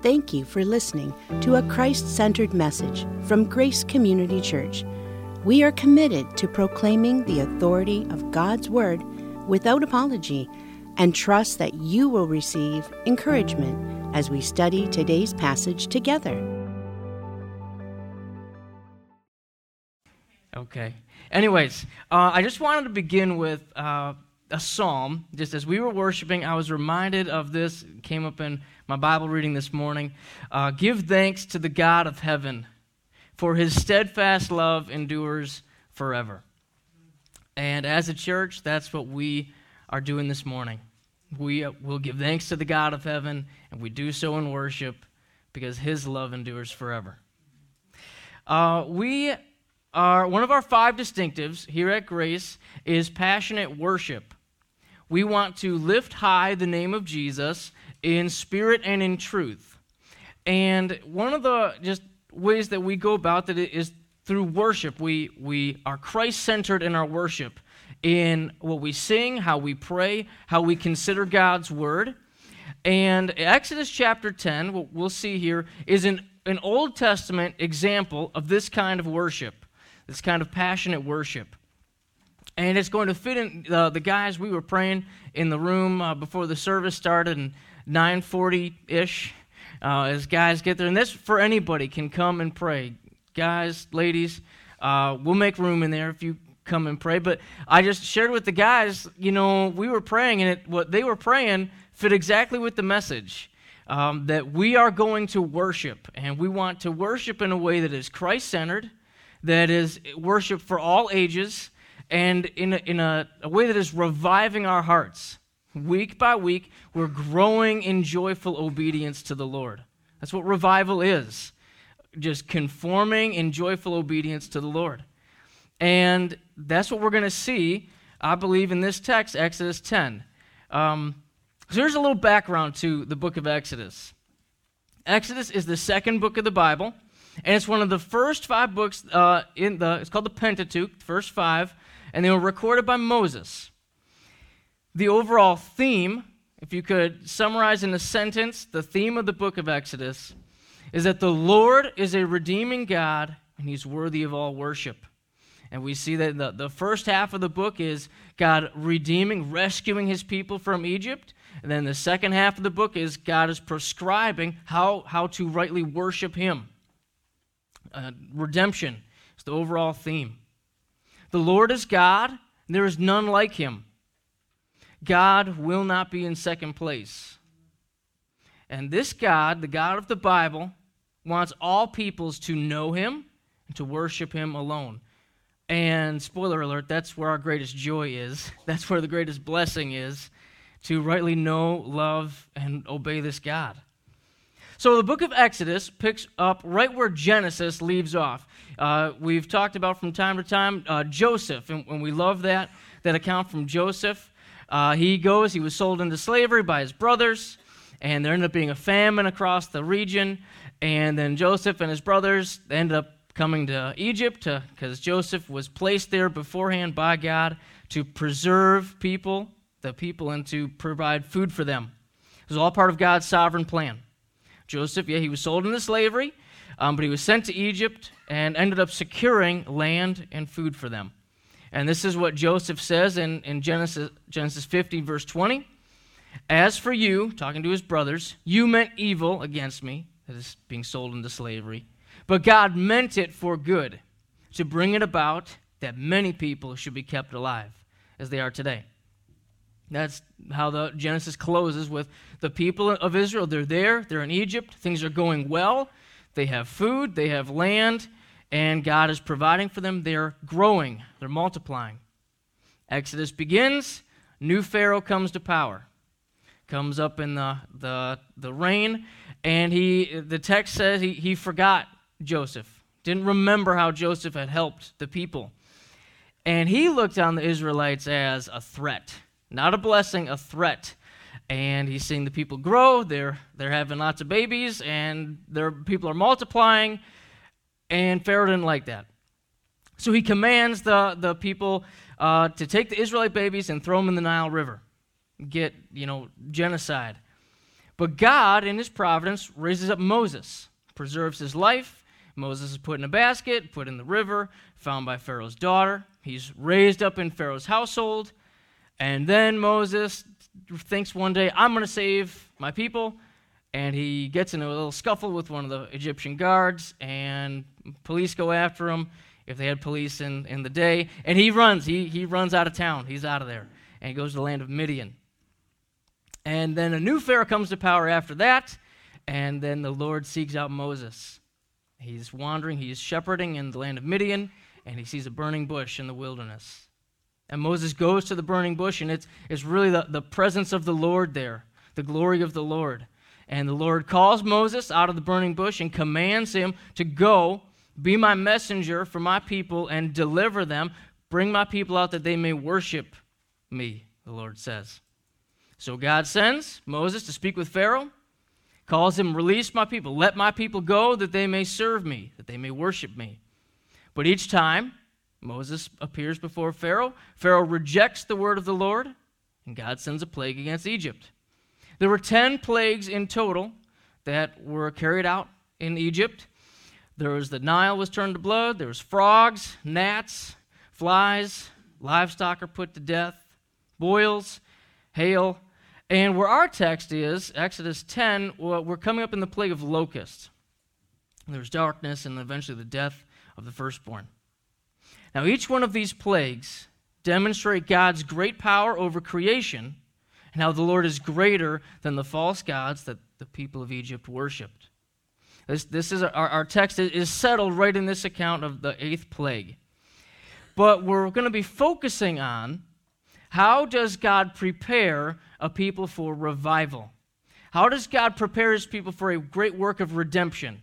Thank you for listening to a Christ centered message from Grace Community Church. We are committed to proclaiming the authority of God's Word without apology and trust that you will receive encouragement as we study today's passage together. Okay. Anyways, uh, I just wanted to begin with uh, a psalm. Just as we were worshiping, I was reminded of this. It came up in my Bible reading this morning. Uh, Give thanks to the God of heaven, for his steadfast love endures forever. And as a church, that's what we are doing this morning. We uh, will give thanks to the God of heaven, and we do so in worship because his love endures forever. Uh, we are, one of our five distinctives here at Grace is passionate worship. We want to lift high the name of Jesus in spirit and in truth. And one of the just ways that we go about that is through worship. We, we are Christ centered in our worship, in what we sing, how we pray, how we consider God's word. And Exodus chapter 10, what we'll see here, is an, an Old Testament example of this kind of worship, this kind of passionate worship and it's going to fit in uh, the guys we were praying in the room uh, before the service started and 940-ish uh, as guys get there. And this for anybody can come and pray. Guys ladies uh, we'll make room in there if you come and pray. But i just shared with the guys you know we were praying and it, what they were praying fit exactly with the message um, that we are going to worship. And we want to worship in a way that is christ-centered that is worship for all ages and in, a, in a, a way that is reviving our hearts. Week by week, we're growing in joyful obedience to the Lord. That's what revival is just conforming in joyful obedience to the Lord. And that's what we're going to see, I believe, in this text, Exodus 10. Um, so here's a little background to the book of Exodus. Exodus is the second book of the Bible, and it's one of the first five books uh, in the, it's called the Pentateuch, first five and they were recorded by Moses. The overall theme, if you could summarize in a sentence, the theme of the book of Exodus is that the Lord is a redeeming God and he's worthy of all worship. And we see that the, the first half of the book is God redeeming, rescuing his people from Egypt. And then the second half of the book is God is prescribing how, how to rightly worship him. Uh, redemption is the overall theme. The Lord is God, there is none like him. God will not be in second place. And this God, the God of the Bible, wants all peoples to know him and to worship him alone. And spoiler alert, that's where our greatest joy is. That's where the greatest blessing is to rightly know, love, and obey this God. So the book of Exodus picks up right where Genesis leaves off. Uh, we've talked about from time to time uh, Joseph, and, and, we love that, that account from Joseph. Uh, he goes, he was sold into slavery by his brothers, and there ended up being a famine across the region. And then Joseph and his brothers ended up coming to Egypt because Joseph was placed there beforehand by God to preserve people, the people, and to provide food for them. It was all part of God's sovereign plan. Joseph, yeah, he was sold into slavery, um, but he was sent to Egypt and ended up securing land and food for them. And this is what Joseph says in, in Genesis, Genesis 50, verse 20. As for you, talking to his brothers, you meant evil against me, that is being sold into slavery, but God meant it for good, to bring it about that many people should be kept alive, as they are today. That's how the Genesis closes with the people of Israel. They're there, they're in Egypt, things are going well. They have food, they have land, and God is providing for them. They're growing, they're multiplying. Exodus begins, new Pharaoh comes to power. Comes up in the, the, the reign, and he the text says he, he forgot Joseph. Didn't remember how Joseph had helped the people. And he looked on the Israelites as a threat not a blessing, a threat. And he's seeing the people grow. They're, they're having lots of babies, and their people are multiplying. And Pharaoh didn't like that. So he commands the, the people uh, to take the Israelite babies and throw them in the Nile River, get, you know, genocide. But God, in his providence, raises up Moses, preserves his life. Moses is put in a basket, put in the river, found by Pharaoh's daughter. He's raised up in Pharaoh's household. And then Moses thinks one day, I'm going to save my people. And he gets in a little scuffle with one of the Egyptian guards, and police go after him if they had police in, in the day. And he runs. He, he runs out of town. He's out of there. And he goes to the land of Midian. And then a new Pharaoh comes to power after that. And then the Lord seeks out Moses. He's wandering, he's shepherding in the land of Midian, and he sees a burning bush in the wilderness. And Moses goes to the burning bush, and it's, it's really the, the presence of the Lord there, the glory of the Lord. And the Lord calls Moses out of the burning bush and commands him to go be my messenger for my people and deliver them. Bring my people out that they may worship me, the Lord says. So God sends Moses to speak with Pharaoh, calls him, Release my people, let my people go that they may serve me, that they may worship me. But each time Moses appears before Pharaoh, Pharaoh rejects the word of the Lord, and God sends a plague against Egypt. There were 10 plagues in total that were carried out in Egypt. There was the Nile was turned to blood. There was frogs, gnats, flies, livestock are put to death, boils, hail. And where our text is, Exodus 10, we're coming up in the plague of locusts. There's darkness and eventually the death of the firstborn. Now, each one of these plagues demonstrate God's great power over creation and how the Lord is greater than the false gods that the people of Egypt worshiped. This, this is our, our text is settled right in this account of the eighth plague. But we're going to be focusing on how does God prepare a people for revival? How does God prepare his people for a great work of redemption?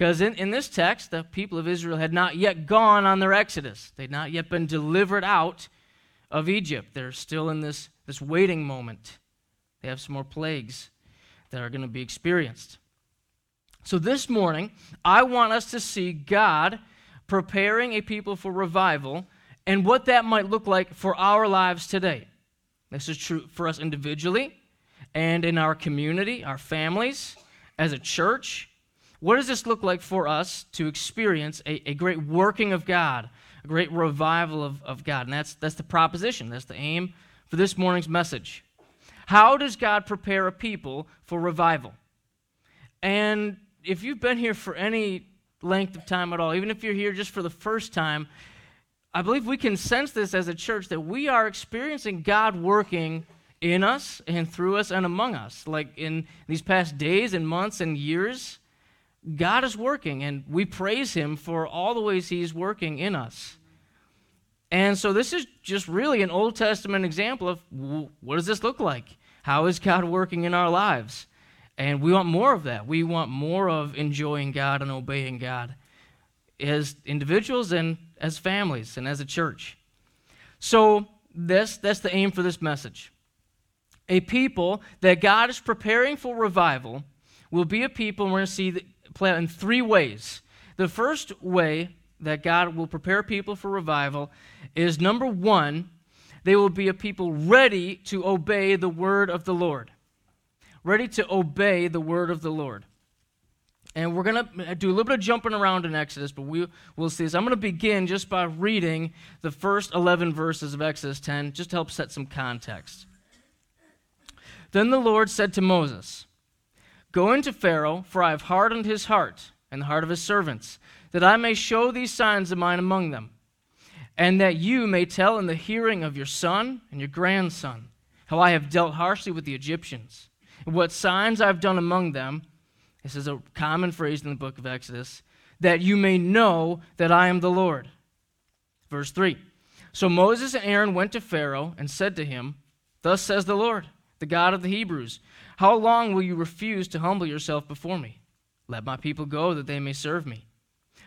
Because in, in this text, the people of Israel had not yet gone on their exodus. They'd not yet been delivered out of Egypt. They're still in this, this waiting moment. They have some more plagues that are going to be experienced. So this morning, I want us to see God preparing a people for revival and what that might look like for our lives today. This is true for us individually and in our community, our families, as a church. What does this look like for us to experience a, a great working of God, a great revival of, of God? And that's, that's the proposition, that's the aim for this morning's message. How does God prepare a people for revival? And if you've been here for any length of time at all, even if you're here just for the first time, I believe we can sense this as a church that we are experiencing God working in us and through us and among us. Like in these past days and months and years, God is working, and we praise Him for all the ways He's working in us. And so, this is just really an Old Testament example of what does this look like? How is God working in our lives? And we want more of that. We want more of enjoying God and obeying God as individuals and as families and as a church. So this that's the aim for this message. A people that God is preparing for revival will be a people, and we're going to see play out in three ways. The first way that God will prepare people for revival is number one, they will be a people ready to obey the word of the Lord ready to obey the word of the Lord. And we're going to do a little bit of jumping around in Exodus, but we, we'll see this. I'm going to begin just by reading the first 11 verses of Exodus 10, just to help set some context. Then the Lord said to Moses, Go into Pharaoh, for I have hardened his heart and the heart of his servants, that I may show these signs of mine among them, and that you may tell in the hearing of your son and your grandson how I have dealt harshly with the Egyptians and what signs I've done among them. This is a common phrase in the book of Exodus that you may know that I am the Lord. Verse 3 So Moses and Aaron went to Pharaoh and said to him, Thus says the Lord, the God of the Hebrews, How long will you refuse to humble yourself before me? Let my people go that they may serve me.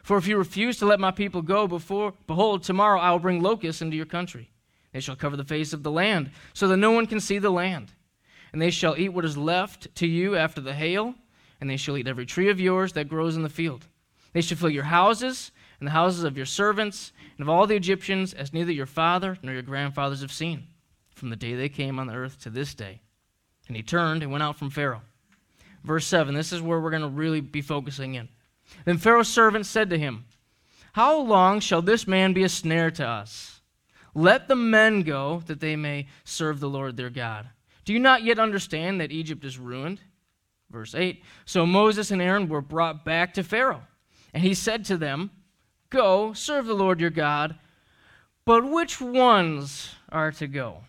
For if you refuse to let my people go before, behold, tomorrow I will bring locusts into your country. They shall cover the face of the land, so that no one can see the land and they shall eat what is left to you after the hail, and they shall eat every tree of yours that grows in the field. They shall fill your houses and the houses of your servants and of all the Egyptians, as neither your father nor your grandfathers have seen, from the day they came on the earth to this day. And he turned and went out from Pharaoh. verse 7. This is where we're going to really be focusing in. Then Pharaoh's servant said to him, How long shall this man be a snare to us? Let the men go, that they may serve the Lord their God. Do you not yet understand that Egypt is ruined? Verse 8 So Moses and Aaron were brought back to Pharaoh, and he said to them, Go, serve the Lord your God, but which ones are to go?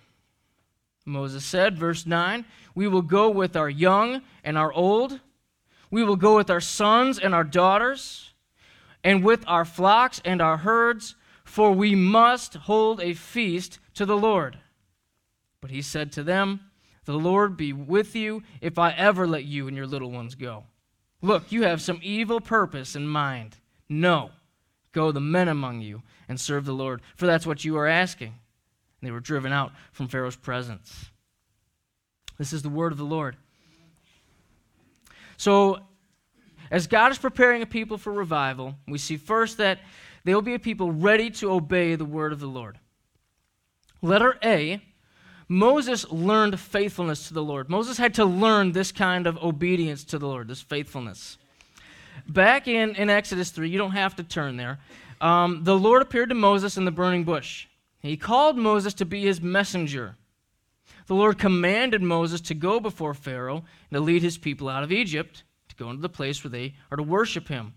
Moses said, verse 9, We will go with our young and our old. We will go with our sons and our daughters, and with our flocks and our herds, for we must hold a feast to the Lord. But he said to them, The Lord be with you if I ever let you and your little ones go. Look, you have some evil purpose in mind. No, go the men among you and serve the Lord, for that's what you are asking. They were driven out from Pharaoh's presence. This is the word of the Lord. So, as God is preparing a people for revival, we see first that they will be a people ready to obey the word of the Lord. Letter A Moses learned faithfulness to the Lord. Moses had to learn this kind of obedience to the Lord, this faithfulness. Back in, in Exodus 3, you don't have to turn there, um, the Lord appeared to Moses in the burning bush. He called Moses to be his messenger. The Lord commanded Moses to go before Pharaoh and to lead his people out of Egypt, to go into the place where they are to worship him.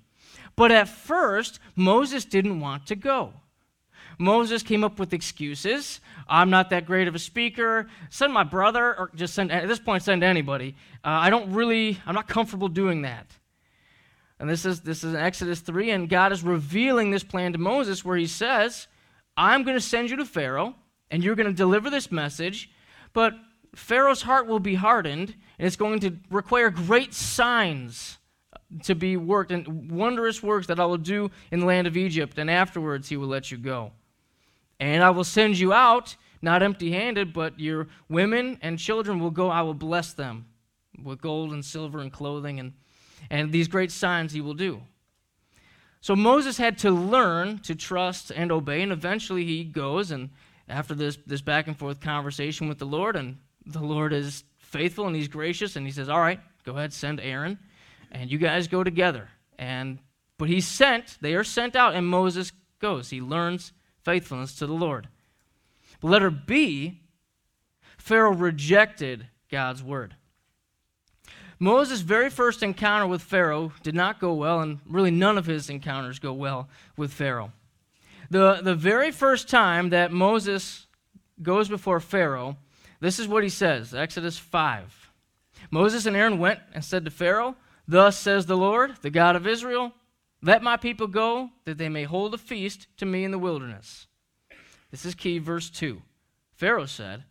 But at first, Moses didn't want to go. Moses came up with excuses. I'm not that great of a speaker. Send my brother, or just send, at this point, send anybody. Uh, I don't really, I'm not comfortable doing that. And this is, this is in Exodus 3, and God is revealing this plan to Moses where he says, I'm going to send you to Pharaoh, and you're going to deliver this message, but Pharaoh's heart will be hardened, and it's going to require great signs to be worked, and wondrous works that I will do in the land of Egypt, and afterwards he will let you go. And I will send you out, not empty handed, but your women and children will go, I will bless them with gold and silver and clothing, and, and these great signs he will do. So Moses had to learn to trust and obey, and eventually he goes and after this, this back and forth conversation with the Lord, and the Lord is faithful and he's gracious, and he says, All right, go ahead, send Aaron, and you guys go together. And but he's sent, they are sent out, and Moses goes. He learns faithfulness to the Lord. But letter B, Pharaoh rejected God's word. Moses' very first encounter with Pharaoh did not go well, and really none of his encounters go well with Pharaoh. The, the very first time that Moses goes before Pharaoh, this is what he says Exodus 5. Moses and Aaron went and said to Pharaoh, Thus says the Lord, the God of Israel, let my people go, that they may hold a feast to me in the wilderness. This is key, verse 2. Pharaoh said,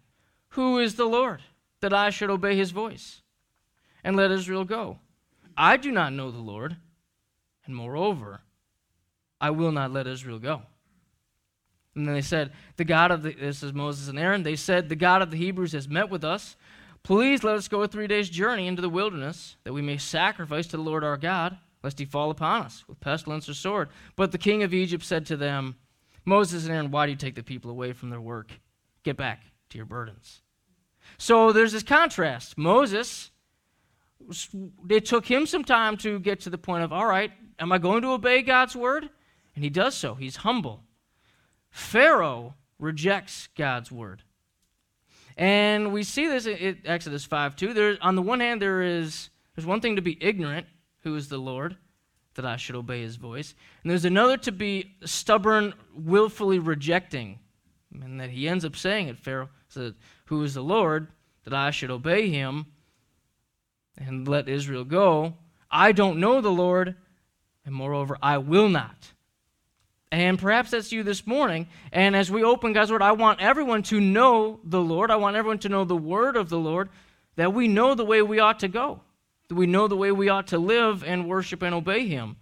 Who is the Lord, that I should obey his voice? And let Israel go. I do not know the Lord, and moreover, I will not let Israel go. And then they said, The God of the, this is Moses and Aaron, they said, The God of the Hebrews has met with us. Please let us go a three days' journey into the wilderness, that we may sacrifice to the Lord our God, lest he fall upon us with pestilence or sword. But the king of Egypt said to them, Moses and Aaron, why do you take the people away from their work? Get back to your burdens. So there's this contrast. Moses it took him some time to get to the point of, all right, am I going to obey God's word? And he does so. He's humble. Pharaoh rejects God's word. And we see this in Exodus 5 2. There, on the one hand, there is there's one thing to be ignorant, who is the Lord, that I should obey his voice. And there's another to be stubborn, willfully rejecting. And that he ends up saying it, Pharaoh said, Who is the Lord, that I should obey him and let Israel go. I don't know the Lord, and moreover, I will not. And perhaps that's you this morning. And as we open God's Word, I want everyone to know the Lord. I want everyone to know the Word of the Lord, that we know the way we ought to go, that we know the way we ought to live and worship and obey Him.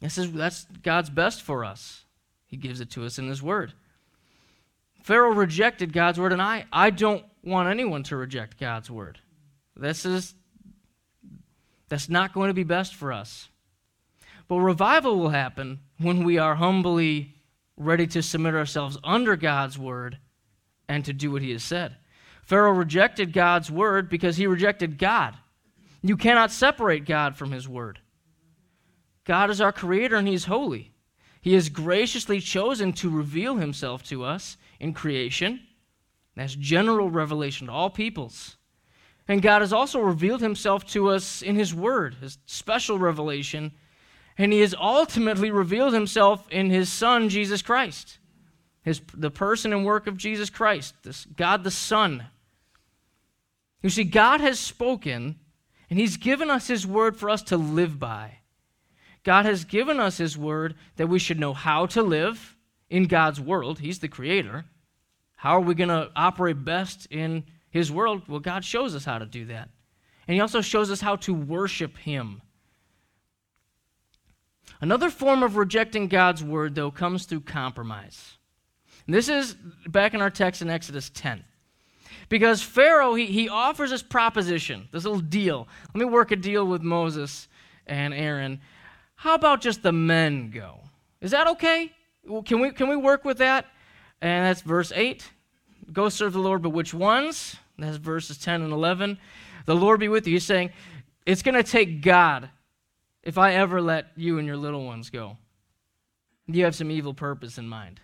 This is, that's God's best for us. He gives it to us in His Word. Pharaoh rejected God's Word, and I, I don't want anyone to reject God's Word. This is that's not going to be best for us. But revival will happen when we are humbly ready to submit ourselves under God's word and to do what he has said. Pharaoh rejected God's word because he rejected God. You cannot separate God from His Word. God is our Creator and He's holy. He has graciously chosen to reveal Himself to us in creation. That's general revelation to all peoples. And God has also revealed Himself to us in His Word, His special revelation. And He has ultimately revealed Himself in His Son, Jesus Christ. His, the person and work of Jesus Christ, this God the Son. You see, God has spoken, and He's given us His Word for us to live by. God has given us His Word that we should know how to live in God's world. He's the Creator. How are we going to operate best in His world? Well, God shows us how to do that. And He also shows us how to worship Him. Another form of rejecting God's Word, though, comes through compromise. And this is back in our text in Exodus 10. Because Pharaoh, he, he offers this proposition, this little deal. Let me work a deal with Moses and Aaron. How about just the men go? Is that okay? Can we, can we work with that? And that's verse 8. Go serve the Lord, but which ones? That's verses 10 and 11. The Lord be with you. He's saying, it's going to take God if I ever let you and your little ones go. You have some evil purpose in mind.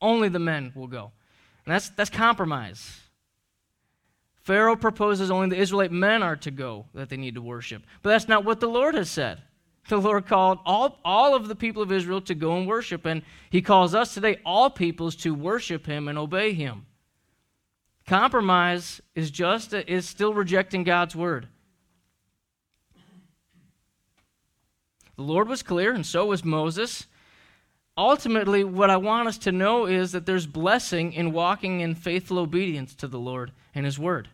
Only the men will go. And that's, that's compromise. Pharaoh proposes only the Israelite men are to go, that they need to worship. But that's not what the Lord has said. The Lord called all, all of the people of Israel to go and worship, and He calls us today, all peoples, to worship Him and obey Him. Compromise is just is still rejecting God's word. The Lord was clear, and so was Moses. Ultimately, what I want us to know is that there's blessing in walking in faithful obedience to the Lord and His word.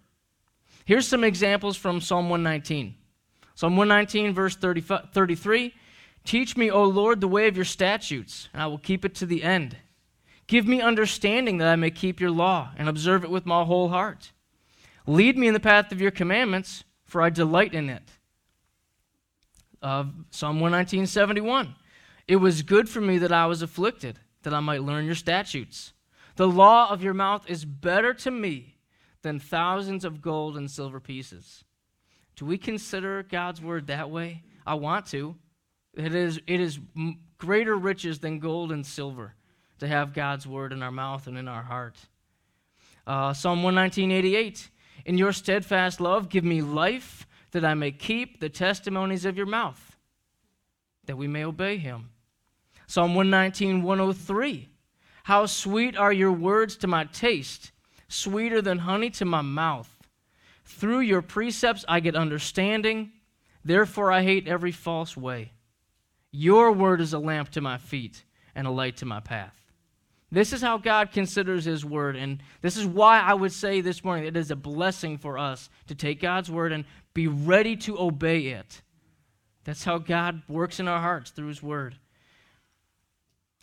Here's some examples from Psalm 119. Psalm 119, verse 30, 33 Teach me, O Lord, the way of your statutes, and I will keep it to the end. Give me understanding that I may keep your law and observe it with my whole heart. Lead me in the path of your commandments, for I delight in it. Uh, Psalm 119, 71. It was good for me that I was afflicted, that I might learn your statutes. The law of your mouth is better to me than thousands of gold and silver pieces. Do we consider God's word that way? I want to. It is, it is greater riches than gold and silver to have God's word in our mouth and in our heart. Uh, Psalm 119.88 In your steadfast love, give me life that I may keep the testimonies of your mouth, that we may obey him. Psalm 119.103 How sweet are your words to my taste sweeter than honey to my mouth. Through your precepts I get understanding, therefore I hate every false way. Your word is a lamp to my feet and a light to my path. This is how God considers His Word, and this is why I would say this morning it is a blessing for us to take God's Word and be ready to obey it. That's how God works in our hearts through His Word.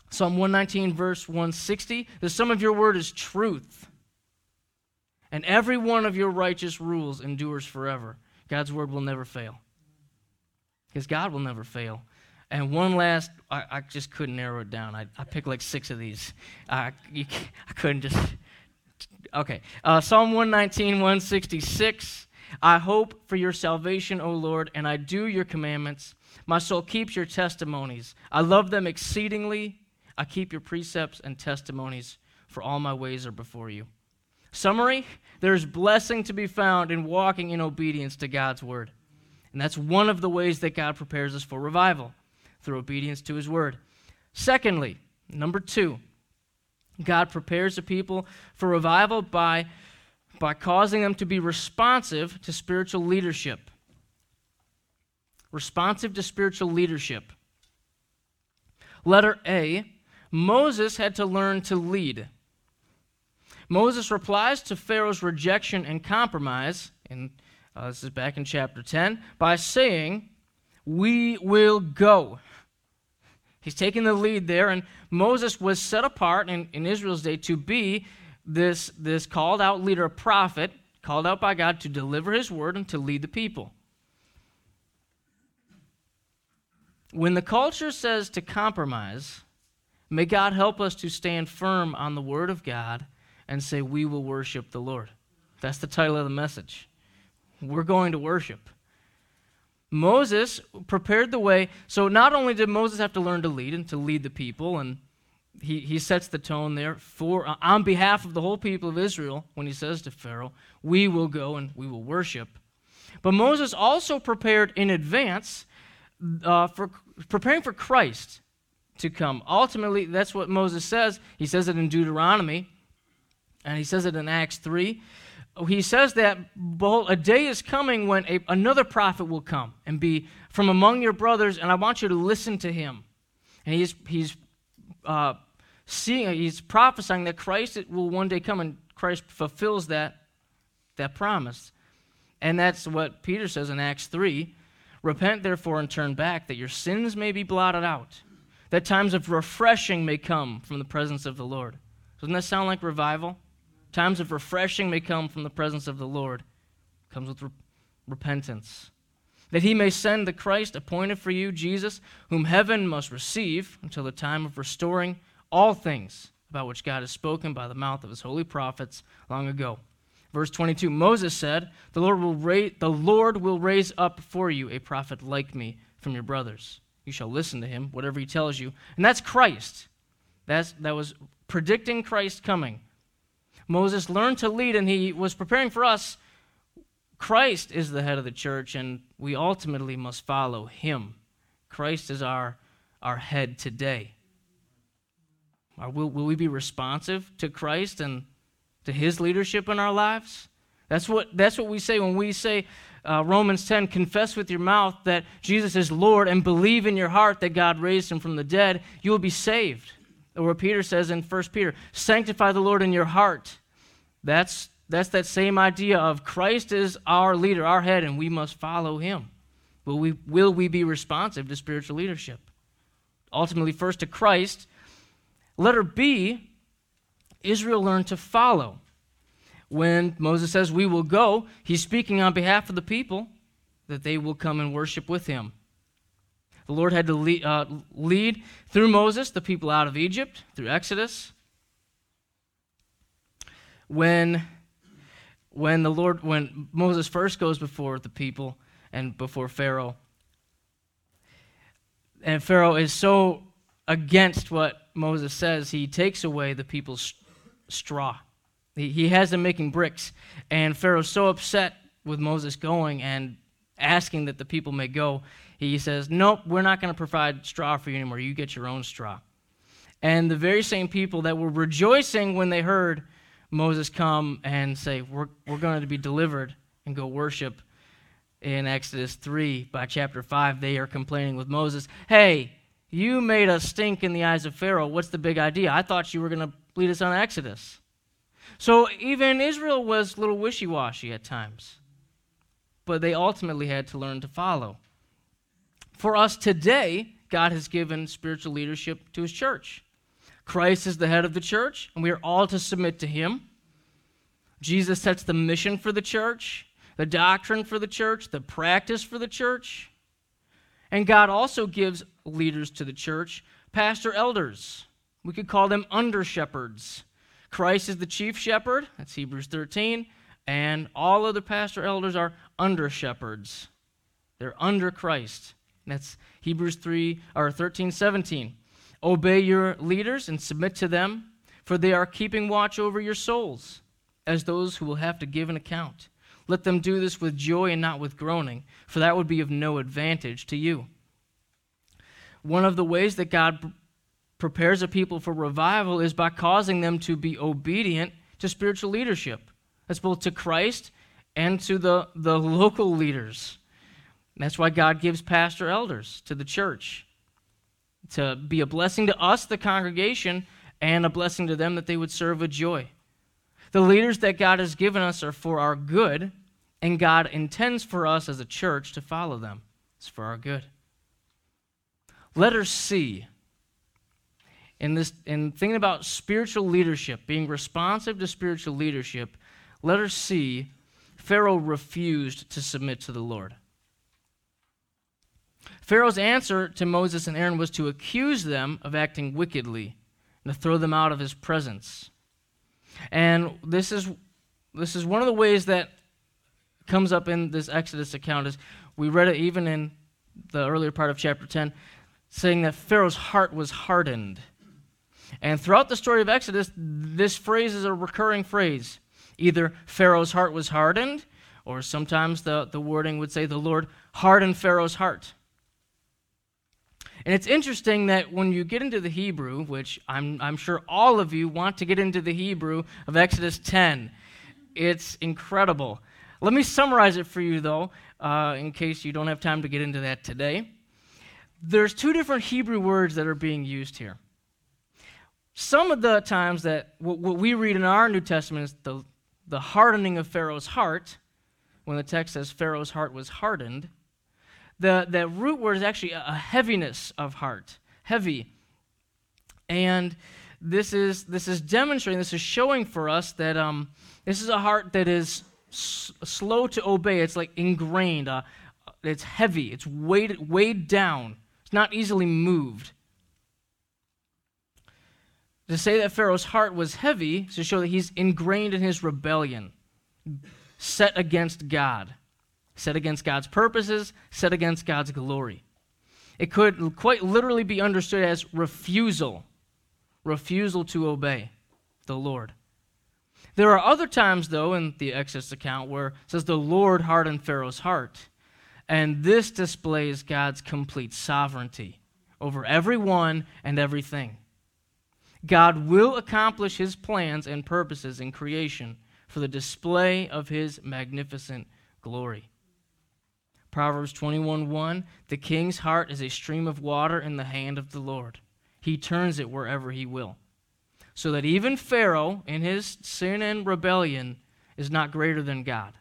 Psalm 119, verse 160 The sum of your word is truth and every one of your righteous rules endures forever. God's word will never fail. Because God will never fail. And one last, I, I just couldn't narrow it down. I, I picked like six of these. I, you, I couldn't just. Okay. Uh, Psalm 119, 166. I hope for your salvation, O Lord, and I do your commandments. My soul keeps your testimonies. I love them exceedingly. I keep your precepts and testimonies, for all my ways are before you. Summary there's blessing to be found in walking in obedience to God's word. And that's one of the ways that God prepares us for revival through obedience to his word. Secondly, number two, God prepares the people for revival by, by causing them to be responsive to spiritual leadership. Responsive to spiritual leadership. Letter A Moses had to learn to lead. Moses replies to Pharaoh's rejection and compromise, and uh, this is back in chapter 10, by saying, We will go. He's taking the lead there, and Moses was set apart in, in Israel's day to be this, this called out leader, prophet, called out by God to deliver his word and to lead the people. When the culture says to compromise, may God help us to stand firm on the word of God and say, We will worship the Lord. That's the title of the message. We're going to worship. Moses prepared the way. So not only did Moses have to learn to lead and to lead the people, and he, he sets the tone there for uh, on behalf of the whole people of Israel when he says to Pharaoh, "We will go and we will worship." But Moses also prepared in advance uh, for preparing for Christ to come. Ultimately, that's what Moses says. He says it in Deuteronomy, and he says it in Acts 3. He says that behold, a day is coming when a, another prophet will come and be from among your brothers, and I want you to listen to him. And he's, he's uh, seeing, he's prophesying that Christ will one day come, and Christ fulfills that, that promise. And that's what Peter says in Acts 3 Repent, therefore, and turn back, that your sins may be blotted out, that times of refreshing may come from the presence of the Lord. Doesn't that sound like revival? Times of refreshing may come from the presence of the Lord. Comes with re- repentance. That he may send the Christ appointed for you, Jesus, whom heaven must receive until the time of restoring all things about which God has spoken by the mouth of his holy prophets long ago. Verse 22 Moses said, the Lord, will raise, the Lord will raise up for you a prophet like me from your brothers. You shall listen to him, whatever he tells you. And that's Christ. That's, that was predicting Christ coming. Moses learned to lead, and he was preparing for us. Christ is the head of the church, and we ultimately must follow him. Christ is our, our head today. will, will we be responsive to Christ and to his leadership in our lives? That's what, that's what we say when we say, uh, Romans 10, confess with your mouth that Jesus is Lord and believe in your heart that God raised him from the dead, you will be saved. Or Peter says in 1 Peter, sanctify the Lord in your heart. That's, that's that same idea of Christ is our leader, our head, and we must follow him. Will we, will we be responsive to spiritual leadership? Ultimately, first to Christ. Letter B, Israel learned to follow. When Moses says, We will go, he's speaking on behalf of the people that they will come and worship with him. The Lord had to lead, uh, lead through Moses the people out of Egypt, through Exodus. When, when the Lord, when Moses first goes before the people and before Pharaoh, and Pharaoh is so against what Moses says, he takes away the people's straw. He, he has them making bricks. And Pharaoh's so upset with Moses going and asking that the people may go, he says, Nope, we're not going to provide straw for you anymore. You get your own straw. And the very same people that were rejoicing when they heard Moses come and say, We're, we're going to be delivered and go worship in Exodus 3 by chapter 5, they are complaining with Moses, Hey, you made us stink in the eyes of Pharaoh. What's the big idea? I thought you were going to lead us on Exodus. So even Israel was a little wishy washy at times, but they ultimately had to learn to follow. For us today, God has given spiritual leadership to his church. Christ is the head of the church, and we are all to submit to him. Jesus sets the mission for the church, the doctrine for the church, the practice for the church. And God also gives leaders to the church, pastor elders. We could call them under shepherds. Christ is the chief shepherd, that's Hebrews 13, and all other pastor elders are under shepherds. They're under Christ. That's Hebrews 3 or 13, 17. Obey your leaders and submit to them, for they are keeping watch over your souls, as those who will have to give an account. Let them do this with joy and not with groaning, for that would be of no advantage to you. One of the ways that God prepares a people for revival is by causing them to be obedient to spiritual leadership. That's both to Christ and to the, the local leaders. That's why God gives pastor elders to the church to be a blessing to us, the congregation, and a blessing to them that they would serve with joy. The leaders that God has given us are for our good, and God intends for us as a church to follow them. It's for our good. Letter C in this in thinking about spiritual leadership, being responsive to spiritual leadership, letter C, Pharaoh refused to submit to the Lord. Pharaoh's answer to Moses and Aaron was to accuse them of acting wickedly and to throw them out of his presence. And this is this is one of the ways that comes up in this Exodus account is we read it even in the earlier part of chapter 10, saying that Pharaoh's heart was hardened. And throughout the story of Exodus, this phrase is a recurring phrase. Either Pharaoh's heart was hardened, or sometimes the, the wording would say the Lord hardened Pharaoh's heart. And it's interesting that when you get into the Hebrew, which I'm, I'm sure all of you want to get into the Hebrew of Exodus 10, it's incredible. Let me summarize it for you, though, uh, in case you don't have time to get into that today. There's two different Hebrew words that are being used here. Some of the times that what, what we read in our New Testament is the, the hardening of Pharaoh's heart, when the text says Pharaoh's heart was hardened, the, the root word is actually a heaviness of heart, heavy. And this is, this is demonstrating, this is showing for us that um, this is a heart that is s- slow to obey. It's like ingrained, uh, it's heavy, it's weighed, weighed down, it's not easily moved. To say that Pharaoh's heart was heavy is to show that he's ingrained in his rebellion, set against God set against God's purposes, set against God's glory. It could quite literally be understood as refusal, refusal to obey the Lord. There are other times, though, in the Exodus account where it says the Lord hardened Pharaoh's heart. And this displays God's complete sovereignty over everyone and everything. God will accomplish his plans and purposes in creation for the display of his magnificent glory. Proverbs 21:1 The king's heart is a stream of water in the hand of the Lord. He turns it wherever he will. So that even Pharaoh, in his sin and rebellion, is not greater than God.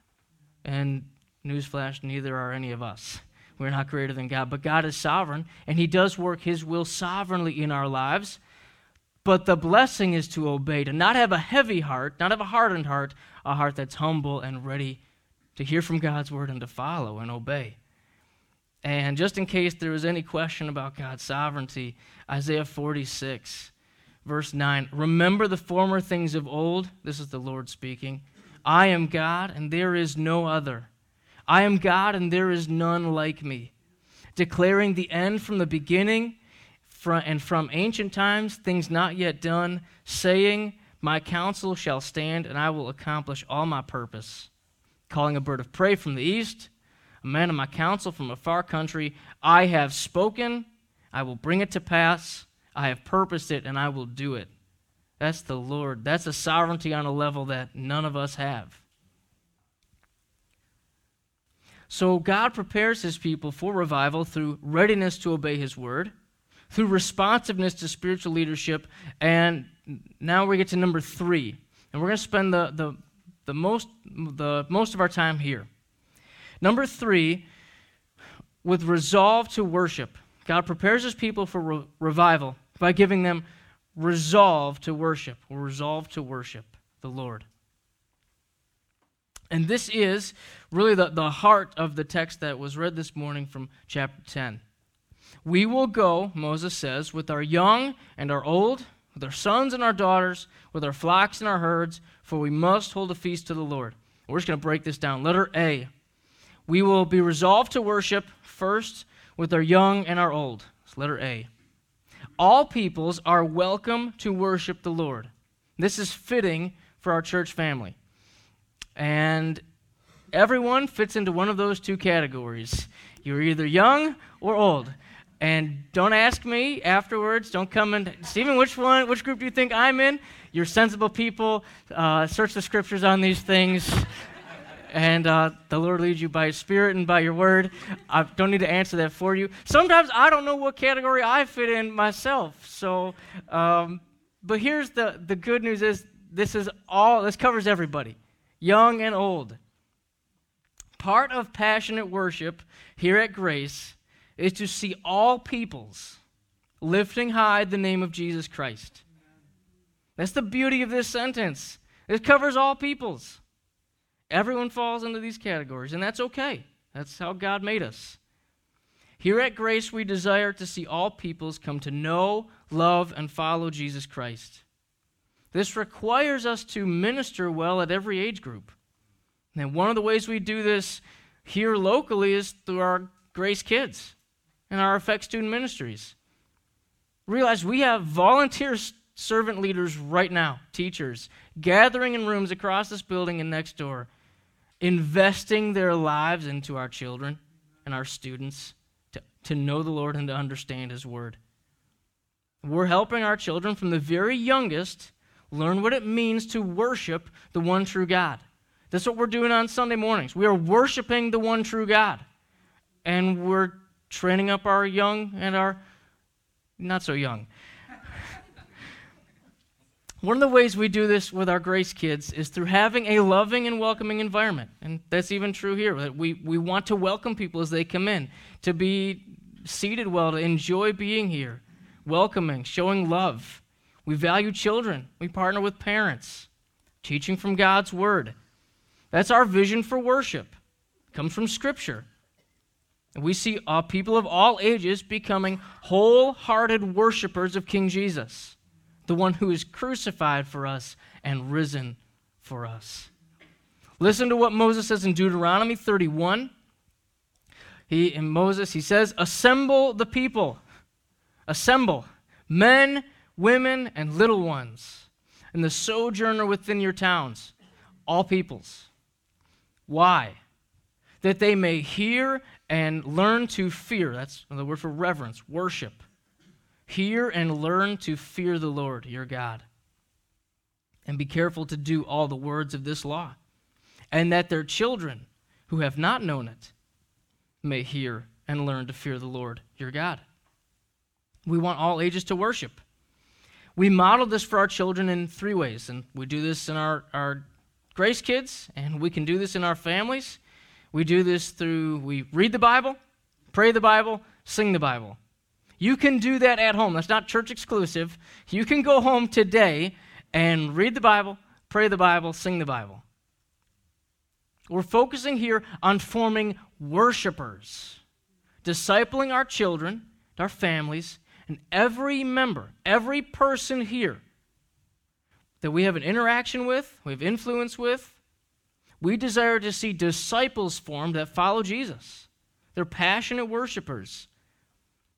And newsflash, neither are any of us. We're not greater than God, but God is sovereign, and He does work His will sovereignly in our lives. But the blessing is to obey, to not have a heavy heart, not have a hardened heart, a heart that's humble and ready to hear from God's word and to follow and obey. And just in case there was any question about God's sovereignty, Isaiah 46, verse 9 Remember the former things of old. This is the Lord speaking. I am God, and there is no other. I am God, and there is none like me. Declaring the end from the beginning and from ancient times, things not yet done, saying, My counsel shall stand, and I will accomplish all my purpose calling a bird of prey from the east, a man of my counsel from a far country. I have spoken, I will bring it to pass. I have purposed it, and I will do it. That's the Lord. That's a sovereignty on a level that none of us have. So God prepares his people for revival through readiness to obey his word, through responsiveness to spiritual leadership, and now we get to number three. And we're going to spend the, the the most, the most of our time here. Number three, with resolve to worship. God prepares his people for re- revival by giving them resolve to worship, or resolve to worship the Lord. And this is really the, the heart of the text that was read this morning from chapter 10. We will go, Moses says, with our young and our old, with our sons and our daughters, with our flocks and our herds, for we must hold a feast to the Lord. We're just going to break this down. Letter A. We will be resolved to worship first with our young and our old. It's letter A. All peoples are welcome to worship the Lord. This is fitting for our church family. And everyone fits into one of those two categories. You're either young or old. And don't ask me afterwards. Don't come and Stephen, which one, which group do you think I'm in? You're sensible people. Uh, search the scriptures on these things, and uh, the Lord leads you by His Spirit and by Your Word. I don't need to answer that for you. Sometimes I don't know what category I fit in myself. So, um, but here's the the good news: is this is all. This covers everybody, young and old. Part of passionate worship here at Grace is to see all peoples lifting high the name of Jesus Christ. That's the beauty of this sentence. It covers all peoples. Everyone falls into these categories, and that's okay. That's how God made us. Here at Grace, we desire to see all peoples come to know, love, and follow Jesus Christ. This requires us to minister well at every age group. And one of the ways we do this here locally is through our Grace Kids and our Effect Student Ministries. Realize we have volunteer servant leaders right now, teachers, gathering in rooms across this building and next door, investing their lives into our children and our students to, to know the Lord and to understand His Word. We're helping our children from the very youngest learn what it means to worship the one true God. That's what we're doing on Sunday mornings. We are worshiping the one true God. And we're training up our young and our not so young. One of the ways we do this with our grace kids is through having a loving and welcoming environment. And that's even true here. That we, we want to welcome people as they come in, to be seated well, to enjoy being here, welcoming, showing love. We value children. We partner with parents, teaching from God's Word. That's our vision for worship. It comes from Scripture. And we see people of all ages becoming wholehearted worshipers of King Jesus, the one who is crucified for us and risen for us. Listen to what Moses says in Deuteronomy 31. He in Moses he says, "Assemble the people. Assemble men, women, and little ones, and the sojourner within your towns, all peoples. Why? That they may hear and learn to fear. That's the word for reverence, worship. Hear and learn to fear the Lord your God. And be careful to do all the words of this law, and that their children who have not known it may hear and learn to fear the Lord your God. We want all ages to worship. We model this for our children in three ways, and we do this in our, our grace kids, and we can do this in our families. We do this through, we read the Bible, pray the Bible, sing the Bible. You can do that at home. That's not church exclusive. You can go home today and read the Bible, pray the Bible, sing the Bible. We're focusing here on forming worshipers, discipling our children, our families, and every member, every person here that we have an interaction with, we have influence with, we desire to see disciples formed that follow Jesus. They're passionate worshipers.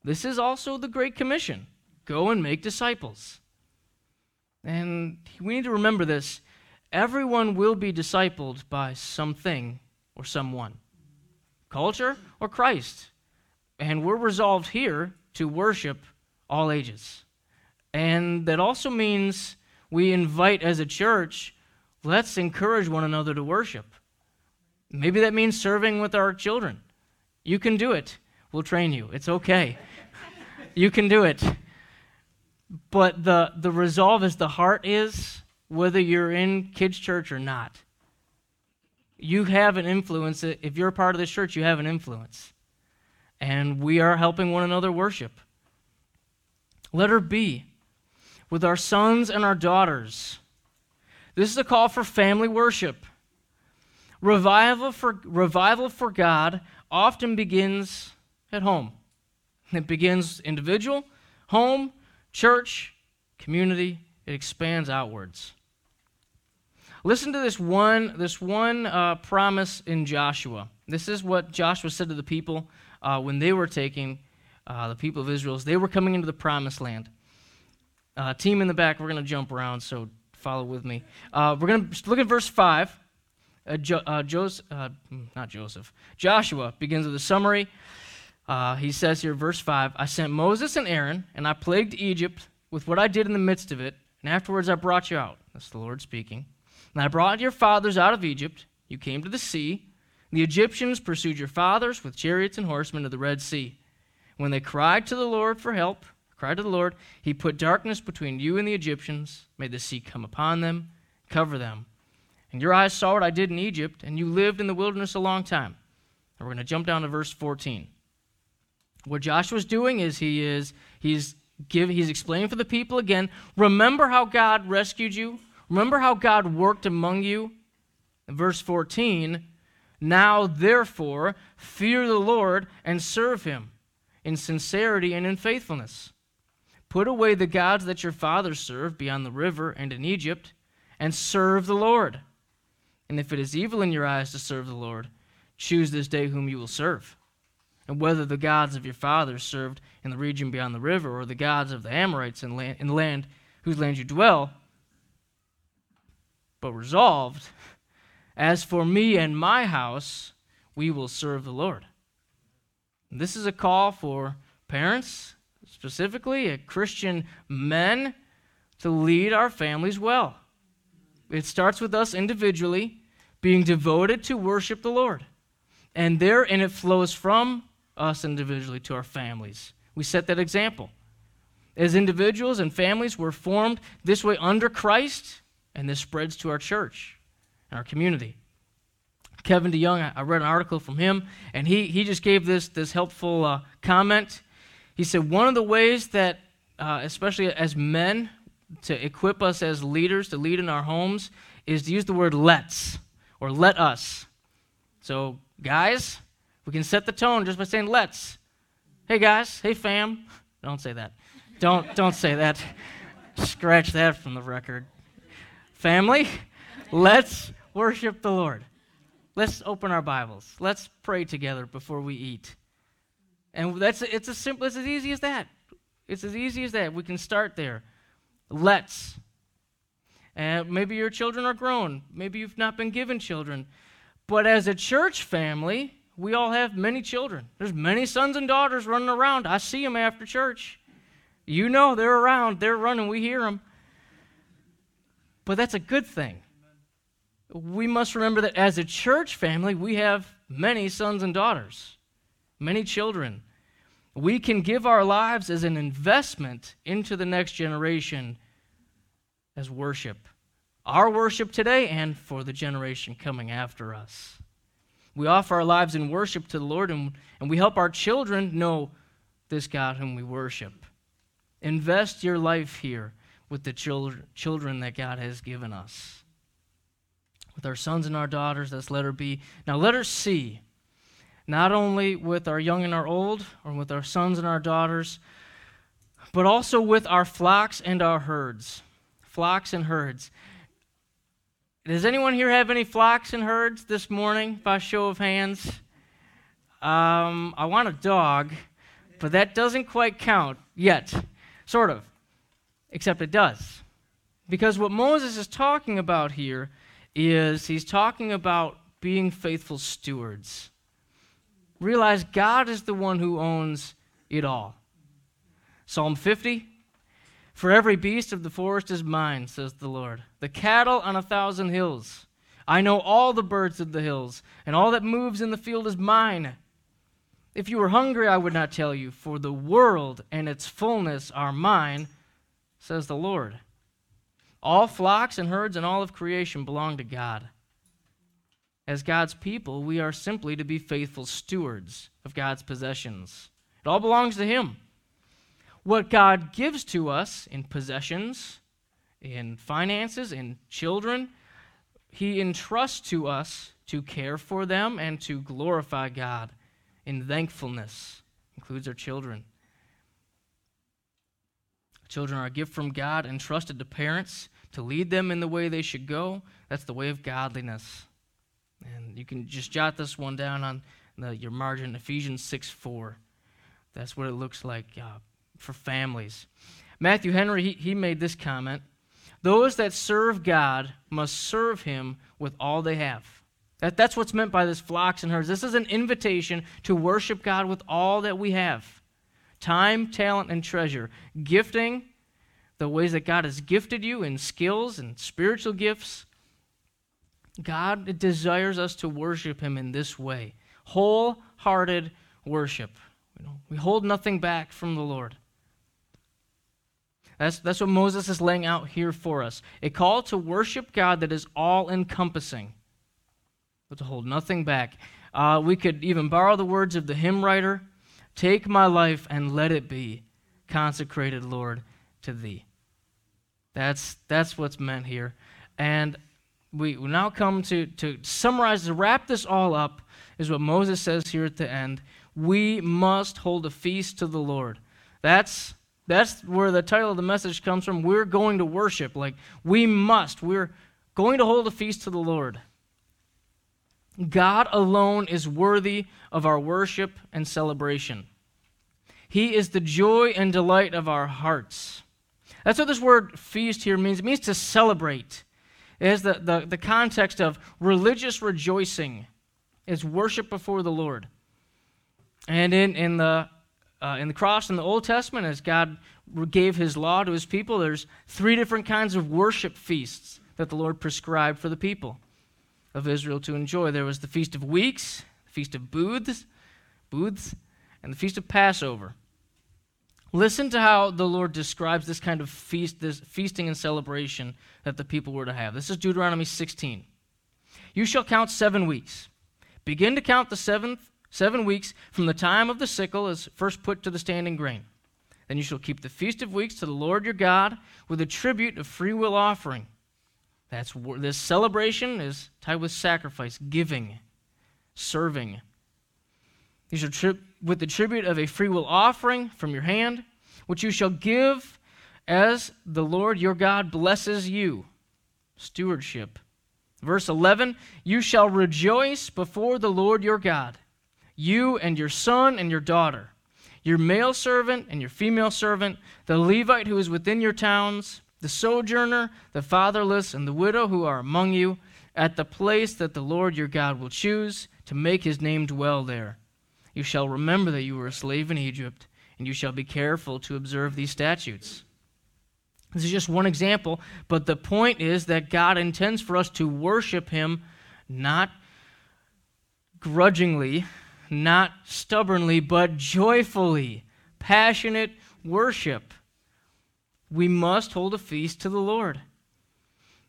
This is also the Great Commission go and make disciples. And we need to remember this everyone will be discipled by something or someone culture or Christ. And we're resolved here to worship all ages. And that also means we invite as a church, let's encourage one another to worship. Maybe that means serving with our children. You can do it. We'll train you. It's okay. you can do it. But the, the resolve is the heart is whether you're in kids' church or not. You have an influence. If you're part of this church, you have an influence. And we are helping one another worship. Letter B, with our sons and our daughters. This is a call for family worship. Revival for, revival for God often begins at home. It begins individual, home, church, community. It expands outwards. Listen to this one, this one uh, promise in Joshua. This is what Joshua said to the people uh, when they were taking uh, the people of Israel, they were coming into the promised land. Uh, team in the back, we're going to jump around, so follow with me. Uh, we're going to look at verse 5. Uh, jo- uh, Joseph, uh, hmm, not Joseph, Joshua begins with a summary. he says here, verse 5 I sent Moses and Aaron, and I plagued Egypt with what I did in the midst of it, and afterwards I brought you out. That's the Lord speaking. And I brought your fathers out of Egypt. You came to the sea. The Egyptians pursued your fathers with chariots and horsemen to the Red Sea. When they cried to the Lord for help, cried to the Lord, he put darkness between you and the Egyptians, made the sea come upon them, cover them. And your eyes saw what I did in Egypt, and you lived in the wilderness a long time. And we're going to jump down to verse 14. What Joshua's doing is he is he's give he's explaining for the people again, remember how God rescued you? Remember how God worked among you? In verse 14, now therefore fear the Lord and serve him in sincerity and in faithfulness. Put away the gods that your fathers served beyond the river and in Egypt, and serve the Lord. And if it is evil in your eyes to serve the Lord, choose this day whom you will serve. And whether the gods of your fathers served in the region beyond the river, or the gods of the Amorites in land, in land whose land you dwell, but resolved, as for me and my house, we will serve the Lord. This is a call for parents, specifically Christian men, to lead our families well. It starts with us individually being devoted to worship the Lord. And there, and it flows from us individually to our families. We set that example. As individuals and families, we're formed this way under Christ, and this spreads to our church and our community. Kevin DeYoung, I read an article from him, and he, he just gave this, this helpful uh, comment. He said, One of the ways that, uh, especially as men, to equip us as leaders to lead in our homes is to use the word let's or let us. So, guys, we can set the tone just by saying let's. Hey guys, hey fam. Don't say that. Don't don't say that. Scratch that from the record. Family, let's worship the Lord. Let's open our Bibles. Let's pray together before we eat. And that's it's as simple it's as easy as that. It's as easy as that. We can start there. Let's. And maybe your children are grown. Maybe you've not been given children. But as a church family, we all have many children. There's many sons and daughters running around. I see them after church. You know they're around, they're running, we hear them. But that's a good thing. We must remember that as a church family, we have many sons and daughters, many children. We can give our lives as an investment into the next generation as worship. Our worship today and for the generation coming after us. We offer our lives in worship to the Lord and, and we help our children know this God whom we worship. Invest your life here with the children, children that God has given us. With our sons and our daughters, that's letter B. Now, letter C not only with our young and our old, or with our sons and our daughters, but also with our flocks and our herds. Flocks and herds. Does anyone here have any flocks and herds this morning, by show of hands? Um, I want a dog, but that doesn't quite count yet. Sort of. Except it does. Because what Moses is talking about here is he's talking about being faithful stewards. Realize God is the one who owns it all. Psalm 50 For every beast of the forest is mine, says the Lord, the cattle on a thousand hills. I know all the birds of the hills, and all that moves in the field is mine. If you were hungry, I would not tell you, for the world and its fullness are mine, says the Lord. All flocks and herds and all of creation belong to God. As God's people, we are simply to be faithful stewards of God's possessions. It all belongs to Him. What God gives to us in possessions, in finances, in children, He entrusts to us to care for them and to glorify God in thankfulness, includes our children. Children are a gift from God entrusted to parents to lead them in the way they should go. That's the way of godliness. And you can just jot this one down on the, your margin Ephesians 6 4. That's what it looks like uh, for families. Matthew Henry, he, he made this comment Those that serve God must serve him with all they have. That, that's what's meant by this flocks and herds. This is an invitation to worship God with all that we have time, talent, and treasure. Gifting, the ways that God has gifted you in skills and spiritual gifts, God desires us to worship Him in this way wholehearted worship. we hold nothing back from the Lord. That's, that's what Moses is laying out here for us a call to worship God that is all encompassing, but to hold nothing back. Uh, we could even borrow the words of the hymn writer Take my life and let it be consecrated, Lord, to Thee. That's, that's what's meant here. And we now come to, to summarize, to wrap this all up, is what Moses says here at the end. We must hold a feast to the Lord. That's, that's where the title of the message comes from. We're going to worship. Like, we must. We're going to hold a feast to the Lord. God alone is worthy of our worship and celebration. He is the joy and delight of our hearts. That's what this word feast here means. It means to celebrate. It has the, the, the context of religious rejoicing, it's worship before the Lord. And in, in, the, uh, in the cross in the Old Testament, as God gave his law to his people, there's three different kinds of worship feasts that the Lord prescribed for the people of Israel to enjoy. There was the Feast of Weeks, the Feast of Booths, Booths, and the Feast of Passover. Listen to how the Lord describes this kind of feast, this feasting and celebration that the people were to have. This is Deuteronomy 16. You shall count seven weeks. Begin to count the seventh seven weeks from the time of the sickle is first put to the standing grain. Then you shall keep the feast of weeks to the Lord your God with a tribute of freewill offering. That's this celebration is tied with sacrifice, giving, serving. You shall tri- with the tribute of a freewill offering from your hand, which you shall give as the Lord your God blesses you. Stewardship. Verse 11 You shall rejoice before the Lord your God, you and your son and your daughter, your male servant and your female servant, the Levite who is within your towns, the sojourner, the fatherless, and the widow who are among you, at the place that the Lord your God will choose to make his name dwell there. You shall remember that you were a slave in Egypt, and you shall be careful to observe these statutes. This is just one example, but the point is that God intends for us to worship Him not grudgingly, not stubbornly, but joyfully, passionate worship. We must hold a feast to the Lord.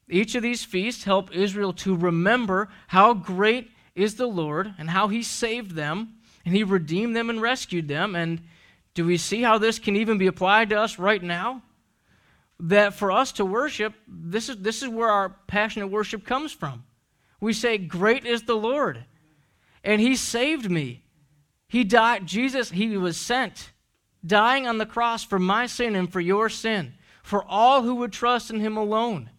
Each of these feasts help Israel to remember how great is the Lord and how He saved them and he redeemed them and rescued them. And do we see how this can even be applied to us right now? That for us to worship, this is, this is where our passionate worship comes from. We say, Great is the Lord, and he saved me. He died, Jesus, he was sent, dying on the cross for my sin and for your sin, for all who would trust in him alone.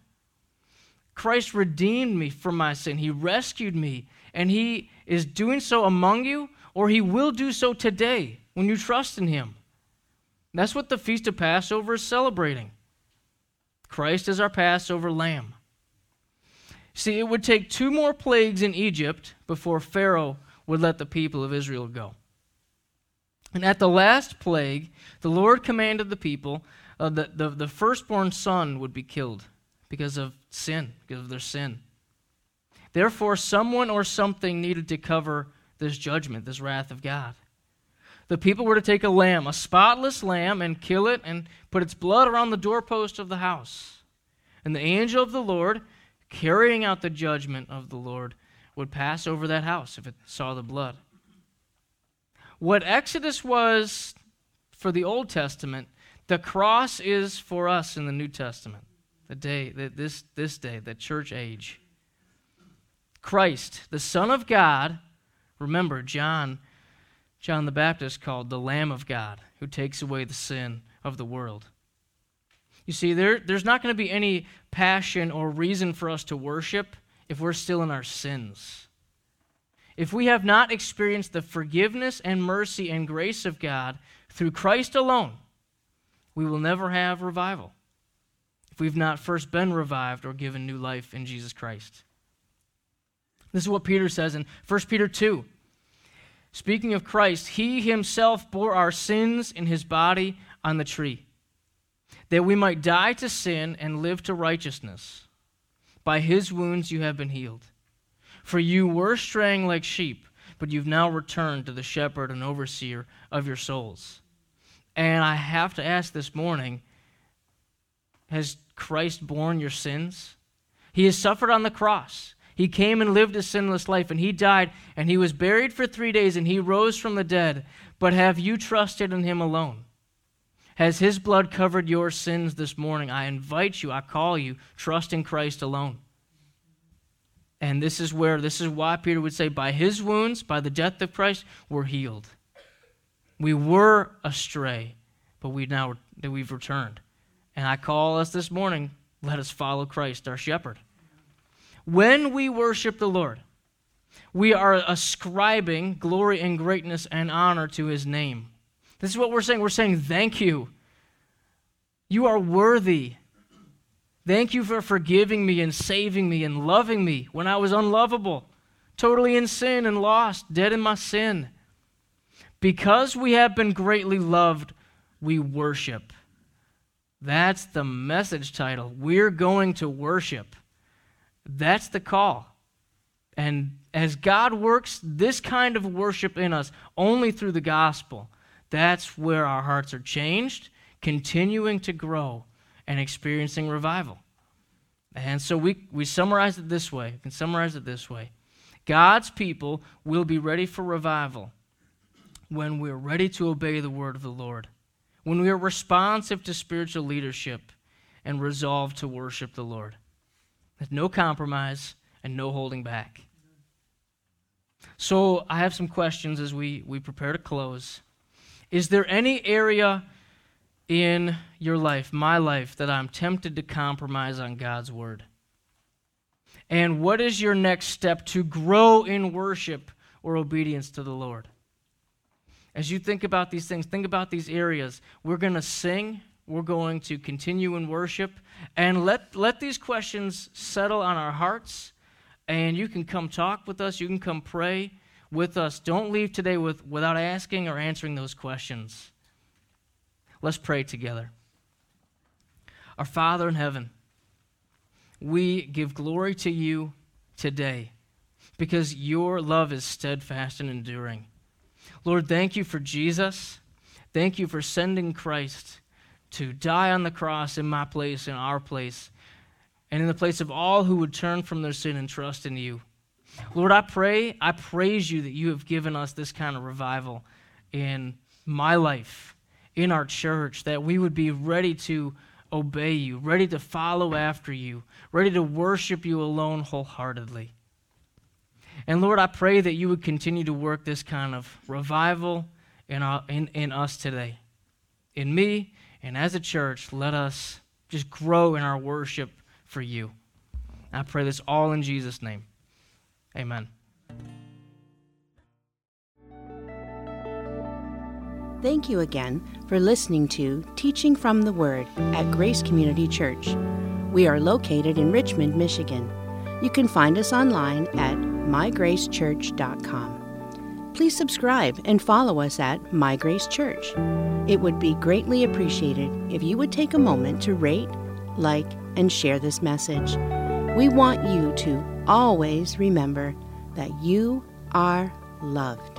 Christ redeemed me from my sin. He rescued me, and he is doing so among you or he will do so today when you trust in him. That's what the Feast of Passover is celebrating. Christ is our Passover lamb. See, it would take two more plagues in Egypt before Pharaoh would let the people of Israel go. And at the last plague, the Lord commanded the people uh, that the, the firstborn son would be killed because of sin, because of their sin. Therefore, someone or something needed to cover this judgment, this wrath of God. The people were to take a lamb, a spotless lamb, and kill it and put its blood around the doorpost of the house. And the angel of the Lord, carrying out the judgment of the Lord, would pass over that house if it saw the blood. What Exodus was for the Old Testament, the cross is for us in the New Testament. The day, this, this day, the church age. Christ, the Son of God, Remember, John, John the Baptist called the Lamb of God who takes away the sin of the world. You see, there, there's not going to be any passion or reason for us to worship if we're still in our sins. If we have not experienced the forgiveness and mercy and grace of God through Christ alone, we will never have revival if we've not first been revived or given new life in Jesus Christ. This is what Peter says in 1 Peter 2. Speaking of Christ, he himself bore our sins in his body on the tree, that we might die to sin and live to righteousness. By his wounds you have been healed. For you were straying like sheep, but you've now returned to the shepherd and overseer of your souls. And I have to ask this morning has Christ borne your sins? He has suffered on the cross. He came and lived a sinless life, and he died, and he was buried for three days, and he rose from the dead. But have you trusted in him alone? Has his blood covered your sins this morning? I invite you, I call you, trust in Christ alone. And this is where, this is why Peter would say, by his wounds, by the death of Christ, we're healed. We were astray, but we now we've returned. And I call us this morning, let us follow Christ, our shepherd when we worship the Lord, We are ascribing glory and greatness and honor to his name. This is what we're saying. We're saying, Thank you. You are worthy. Thank you for forgiving me and saving me and loving me when I was unlovable, totally in sin and lost, dead in my sin. Because we have been greatly loved, we worship. That's the message title. We're going to worship. That's the call. And as God works this kind of worship in us only through the gospel, that's where our hearts are changed, continuing to grow, and experiencing revival. And so we, we summarize it this way. We can summarize it this way God's people will be ready for revival when we're ready to obey the word of the Lord, when we are responsive to spiritual leadership and resolved to worship the Lord. There's no compromise and no holding back. So I have some questions as we, we prepare to close. Is there any area in your life, my life, that I'm tempted to compromise on God's word? And what is your next step to grow in worship or obedience to the Lord? As you think about these things, think about these areas. We're going to sing, we're going to continue in worship, and let, let these questions settle on our hearts. And you can come talk with us, you can come pray with us. Don't leave today with, without asking or answering those questions. Let's pray together. Our Father in heaven, we give glory to you today because your love is steadfast and enduring. Lord, thank you for Jesus. Thank you for sending Christ to die on the cross in my place, in our place, and in the place of all who would turn from their sin and trust in you. Lord, I pray, I praise you that you have given us this kind of revival in my life, in our church, that we would be ready to obey you, ready to follow after you, ready to worship you alone wholeheartedly. And Lord, I pray that you would continue to work this kind of revival in, our, in, in us today. In me and as a church, let us just grow in our worship for you. I pray this all in Jesus' name. Amen. Thank you again for listening to Teaching from the Word at Grace Community Church. We are located in Richmond, Michigan. You can find us online at mygracechurch.com. Please subscribe and follow us at My Grace Church. It would be greatly appreciated if you would take a moment to rate, like, and share this message. We want you to always remember that you are loved.